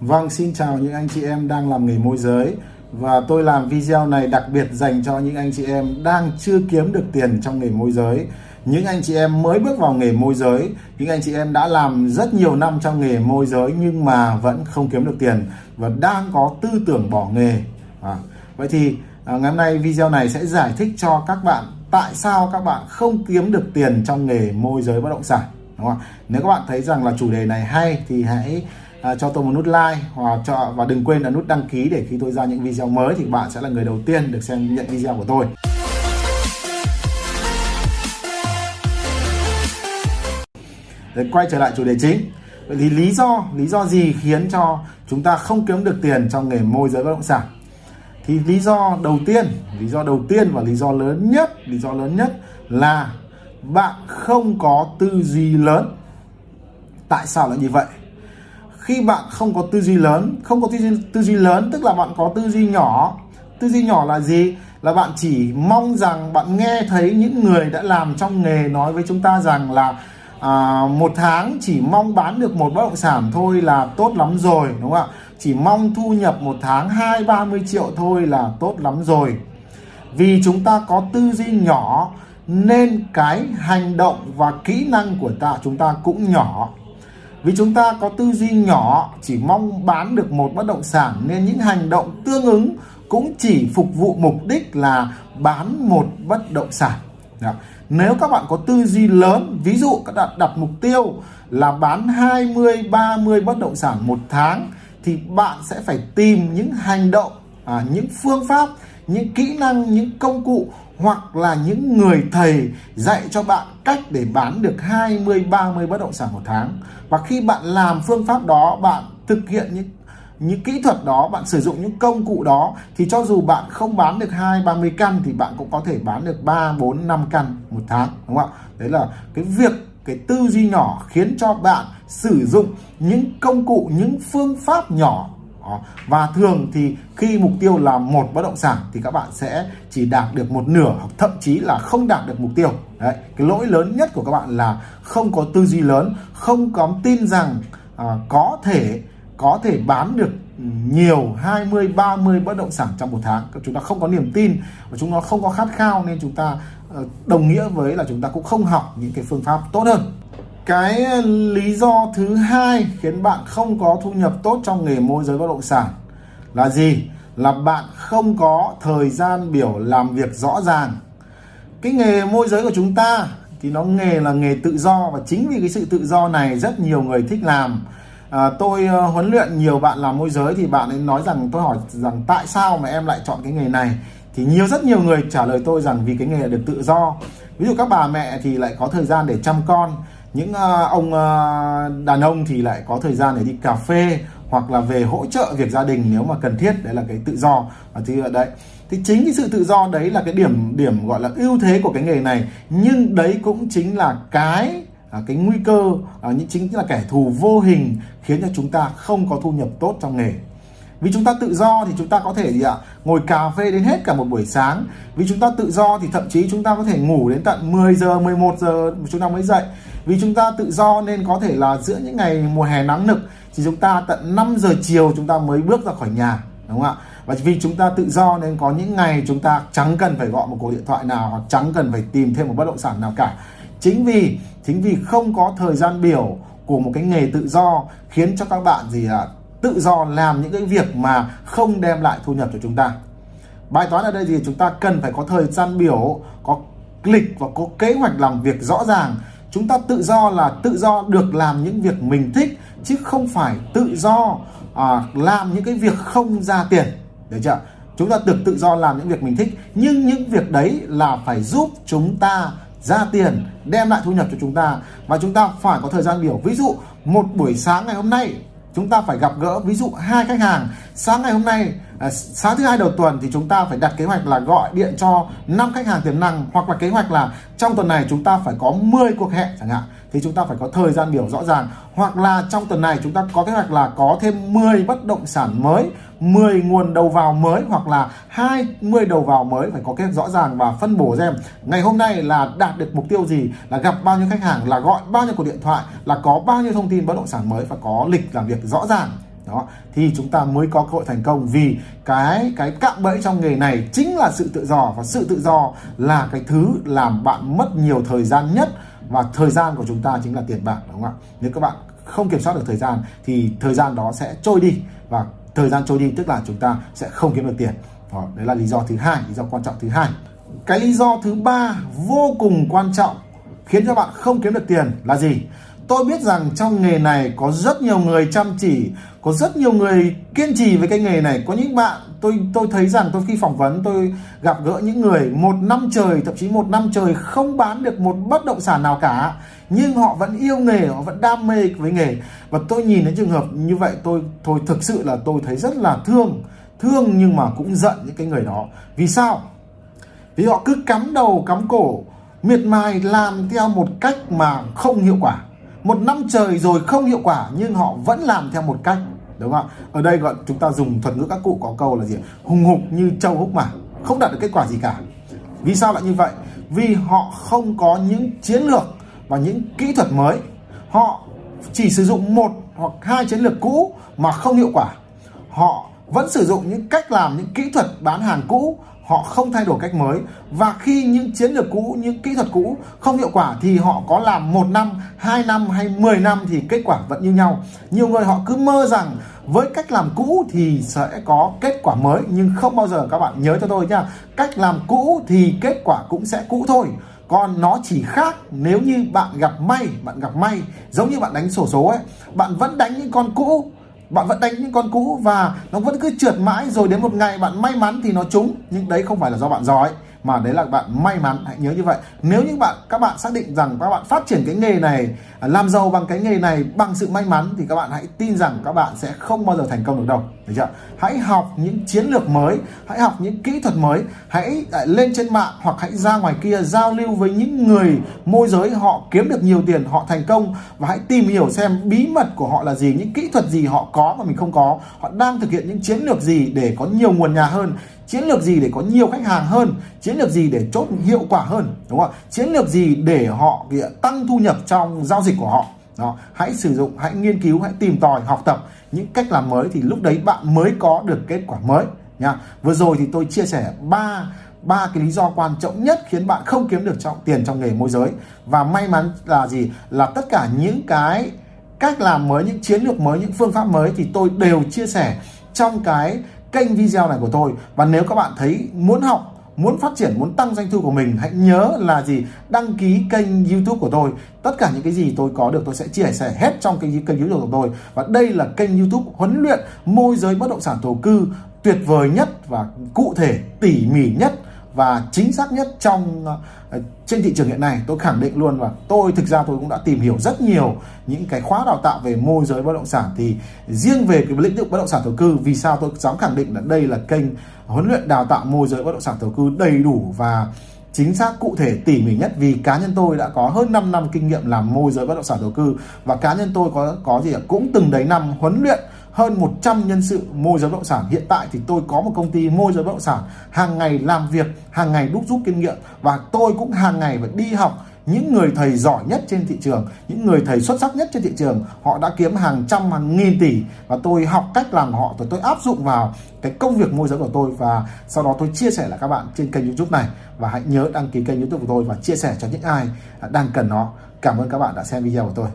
Vâng, xin chào những anh chị em đang làm nghề môi giới. Và tôi làm video này đặc biệt dành cho những anh chị em đang chưa kiếm được tiền trong nghề môi giới. Những anh chị em mới bước vào nghề môi giới những anh chị em đã làm rất nhiều năm trong nghề môi giới nhưng mà vẫn không kiếm được tiền và đang có tư tưởng bỏ nghề. À, vậy thì à, ngày hôm nay video này sẽ giải thích cho các bạn tại sao các bạn không kiếm được tiền trong nghề môi giới bất động sản đúng không nếu các bạn thấy rằng là chủ đề này hay thì hãy à, cho tôi một nút like hoặc cho và đừng quên là nút đăng ký để khi tôi ra những video mới thì bạn sẽ là người đầu tiên được xem nhận video của tôi. Để quay trở lại chủ đề chính. Vậy thì lý do lý do gì khiến cho chúng ta không kiếm được tiền trong nghề môi giới bất động sản? Thì lý do đầu tiên lý do đầu tiên và lý do lớn nhất lý do lớn nhất là bạn không có tư duy lớn. Tại sao lại như vậy? Khi bạn không có tư duy lớn không có tư duy, tư duy lớn tức là bạn có tư duy nhỏ. Tư duy nhỏ là gì? Là bạn chỉ mong rằng bạn nghe thấy những người đã làm trong nghề nói với chúng ta rằng là à, một tháng chỉ mong bán được một bất động sản thôi là tốt lắm rồi đúng không ạ? Chỉ mong thu nhập một tháng hai ba mươi triệu thôi là tốt lắm rồi. Vì chúng ta có tư duy nhỏ nên cái hành động và kỹ năng của ta chúng ta cũng nhỏ vì chúng ta có tư duy nhỏ chỉ mong bán được một bất động sản nên những hành động tương ứng cũng chỉ phục vụ mục đích là bán một bất động sản Đó. nếu các bạn có tư duy lớn ví dụ các bạn đặt mục tiêu là bán 20 30 bất động sản một tháng thì bạn sẽ phải tìm những hành động à, những phương pháp những kỹ năng những công cụ hoặc là những người thầy dạy cho bạn cách để bán được 20 30 bất động sản một tháng. Và khi bạn làm phương pháp đó, bạn thực hiện những những kỹ thuật đó, bạn sử dụng những công cụ đó thì cho dù bạn không bán được 2 30 căn thì bạn cũng có thể bán được 3 4 5 căn một tháng, đúng không ạ? Đấy là cái việc cái tư duy nhỏ khiến cho bạn sử dụng những công cụ, những phương pháp nhỏ đó. Và thường thì khi mục tiêu là một bất động sản thì các bạn sẽ chỉ đạt được một nửa hoặc thậm chí là không đạt được mục tiêu. Đấy, cái lỗi lớn nhất của các bạn là không có tư duy lớn, không có tin rằng à, có thể có thể bán được nhiều 20 30 bất động sản trong một tháng. Chúng ta không có niềm tin và chúng ta không có khát khao nên chúng ta ờ, đồng nghĩa với là chúng ta cũng không học những cái phương pháp tốt hơn cái ờ, lý do thứ hai khiến bạn không có thu nhập tốt trong nghề môi giới bất động sản là gì? Là bạn không có thời gian biểu làm việc rõ ràng. Cái nghề môi giới của chúng ta thì nó nghề là nghề tự do và chính vì cái sự tự do này rất nhiều người thích làm. À, tôi uh, huấn luyện nhiều bạn làm môi giới thì bạn ấy nói rằng tôi hỏi rằng tại sao mà em lại chọn cái nghề này? Thì nhiều rất nhiều người trả lời tôi rằng vì cái nghề được tự do. Ví dụ các bà mẹ thì lại có thời gian để chăm con những ờ, ông ờ, đàn ông thì lại có thời gian để đi cà phê hoặc là về hỗ trợ việc gia đình nếu mà cần thiết. Đấy là cái tự do và thì ở đấy thì chính cái sự tự do đấy là cái điểm điểm gọi là ưu thế của cái nghề này. Nhưng đấy cũng chính là cái à, cái nguy cơ à, những chính là kẻ thù vô hình khiến cho chúng ta không có thu nhập tốt trong nghề. Vì chúng ta tự do thì chúng ta có thể gì ạ? Ngồi cà phê đến hết cả một buổi sáng. Vì chúng ta tự do thì thậm chí chúng ta có thể ngủ đến tận 10 giờ 11 giờ chúng ta mới dậy vì chúng ta tự do nên có thể là giữa những ngày mùa hè nắng nực thì chúng ta tận 5 giờ chiều chúng ta mới bước ra khỏi nhà, đúng không ạ? Và vì chúng ta tự do nên có những ngày chúng ta chẳng cần phải gọi một cuộc điện thoại nào hoặc chẳng cần phải tìm thêm một bất động sản nào cả. Chính vì chính vì không có thời gian biểu của một cái nghề tự do khiến cho các bạn gì ạ? Tự do làm những cái việc mà không đem lại thu nhập cho chúng ta. Bài toán ở đây gì chúng ta cần phải có thời gian biểu, có lịch và có kế hoạch làm việc rõ ràng chúng ta tự do là tự do được làm những việc mình thích chứ không phải tự do à, làm những cái việc không ra tiền. Được chưa? Chúng ta được tự do làm những việc mình thích nhưng những việc đấy là phải giúp chúng ta ra tiền đem lại thu nhập cho chúng ta. Và chúng ta phải có thời gian biểu. Ví dụ một buổi sáng ngày hôm nay chúng ta phải gặp gỡ ví dụ hai khách hàng. Sáng ngày hôm nay à, sáng thứ hai đầu tuần thì chúng ta phải đặt kế hoạch là gọi điện cho năm khách hàng tiềm năng hoặc là kế hoạch là trong tuần này chúng ta phải có 10 cuộc hẹn chẳng hạn. Thì chúng ta phải có thời gian biểu rõ ràng. Hoặc là trong tuần này chúng ta có kế hoạch là có thêm 10 bất động sản mới 10 nguồn đầu vào mới hoặc là 20 đầu vào mới phải có kế hoạch rõ ràng và phân bổ xem ngày hôm nay là đạt được mục tiêu gì là gặp bao nhiêu khách hàng là gọi bao nhiêu cuộc điện thoại là có bao nhiêu thông tin bất động sản mới và có lịch làm việc rõ ràng đó thì chúng ta mới có cơ hội thành công vì cái cái cạm bẫy trong nghề này chính là sự tự do và sự tự do là cái thứ làm bạn mất nhiều thời gian nhất và thời gian của chúng ta chính là tiền bạc đúng không ạ? Nếu các bạn không kiểm soát được thời gian thì thời gian đó sẽ trôi đi và thời gian trôi đi tức là chúng ta sẽ không kiếm được tiền. Đó, đấy là lý do thứ hai lý do quan trọng thứ hai. Cái lý do thứ ba vô cùng quan trọng khiến cho bạn không kiếm được tiền là gì? Tôi biết rằng trong nghề này có rất nhiều người chăm chỉ, có rất nhiều người kiên trì với cái nghề này. Có những bạn, tôi tôi thấy rằng tôi khi phỏng vấn, tôi gặp gỡ những người một năm trời, thậm chí một năm trời không bán được một bất động sản nào cả, nhưng họ vẫn yêu nghề, họ vẫn đam mê với nghề. Và tôi nhìn đến trường hợp như vậy, tôi tôi thực sự là tôi thấy rất là thương thương nhưng mà cũng giận những cái người đó. Vì sao? Vì họ cứ cắm đầu, cắm cổ, miệt mài, làm theo một cách mà không hiệu quả một năm trời rồi không hiệu quả, nhưng họ vẫn làm theo một cách, đúng không ạ? Ở đây gọi, chúng ta dùng thuật ngữ các cụ có câu là gì hùng hục như trâu húc mà, không đạt được kết quả gì cả. Vì sao lại như vậy? Vì họ không có những chiến lược và những kỹ thuật mới. Họ chỉ sử dụng một hoặc hai chiến lược cũ mà không hiệu quả. Họ vẫn sử dụng những cách làm, những kỹ thuật bán hàng cũ họ không thay đổi cách mới. Và khi những chiến lược cũ, những kỹ thuật cũ không hiệu quả thì họ có làm một năm, hai năm hay 10 năm thì kết quả vẫn như nhau. Nhiều người họ cứ mơ rằng với cách làm cũ thì sẽ có kết quả mới. Nhưng không bao giờ, các bạn nhớ cho tôi nha, cách làm cũ thì kết quả cũng sẽ cũ thôi. Còn nó chỉ khác nếu như bạn gặp may, bạn gặp may, giống như bạn đánh sổ số ấy. Bạn vẫn đánh những con cũ bạn vẫn đánh những con cũ và nó vẫn cứ trượt mãi, rồi đến một ngày bạn may mắn thì nó trúng. Nhưng đấy không phải là do bạn giỏi mà đấy là bạn may mắn, hãy nhớ như vậy. Nếu như bạn, các bạn xác định rằng các bạn phát triển cái nghề này, làm giàu bằng cái nghề này bằng sự may mắn, thì các bạn hãy tin rằng các bạn sẽ không bao giờ thành công được đâu. Được chưa? Hãy học những chiến lược mới, hãy học những kỹ thuật mới. Hãy à, lên trên mạng hoặc hãy ra ngoài kia giao lưu với những người môi giới họ kiếm được nhiều tiền, họ thành công. Và hãy tìm hiểu xem bí mật của họ là gì, những kỹ thuật gì họ có mà mình không có. Họ đang thực hiện những chiến lược gì để có nhiều nguồn nhà hơn, chiến lược gì để có nhiều khách hàng hơn, chiến chiến lược gì để chốt hiệu quả hơn, đúng không chiến lược gì để họ tăng thu nhập trong giao dịch của họ? Đó, hãy sử dụng, hãy nghiên cứu, hãy tìm tòi, học tập những cách làm mới thì lúc đấy bạn mới có được kết quả mới, nha. Vừa rồi thì tôi chia sẻ ba ba cái lý do quan trọng nhất khiến bạn không kiếm được trọng tiền trong nghề môi giới. Và may mắn là gì? Là tất cả những cái cách làm mới, những chiến lược mới, những phương pháp mới thì tôi đều chia sẻ trong cái kênh video này của tôi. Và nếu các bạn thấy muốn học muốn phát triển, muốn tăng doanh thu của mình, hãy nhớ là gì? Đăng ký kênh youtube của tôi. Tất cả những cái gì tôi có được, tôi sẽ chia sẻ hết trong kênh kênh youtube của tôi. Và đây là kênh youtube huấn luyện môi giới bất động sản thổ cư tuyệt vời nhất và cụ thể tỉ mỉ nhất và chính xác nhất trong ờ, trên thị trường hiện nay, tôi khẳng định luôn và tôi thực ra tôi cũng đã tìm hiểu rất nhiều những cái khóa đào tạo về môi giới bất động sản. Thì riêng về cái lĩnh vực bất động sản thổ cư, vì sao tôi dám khẳng định là đây là kênh huấn luyện đào tạo môi giới bất động sản thổ cư đầy đủ và chính xác cụ thể tỉ mỉ nhất? Vì cá nhân tôi đã có hơn 5 năm kinh nghiệm làm môi giới bất động sản đầu cư và cá nhân tôi có có gì cũng từng đấy năm huấn luyện hơn 100 nhân sự môi giới bất động sản. Hiện tại thì tôi có một công ty môi giới bất động sản, hàng ngày làm việc, hàng ngày đúc rút kinh nghiệm và tôi cũng hàng ngày phải đi học. Những người thầy giỏi nhất trên thị trường, những người thầy xuất sắc nhất trên thị trường, họ đã kiếm hàng trăm, hàng nghìn tỷ và tôi học cách làm họ rồi tôi áp dụng vào cái công việc môi giới của tôi và sau đó tôi chia sẻ lại các bạn trên kênh youtube này. Và hãy nhớ đăng ký kênh youtube của tôi và chia sẻ cho những ai đang cần nó. Cảm ơn các bạn đã xem video của tôi.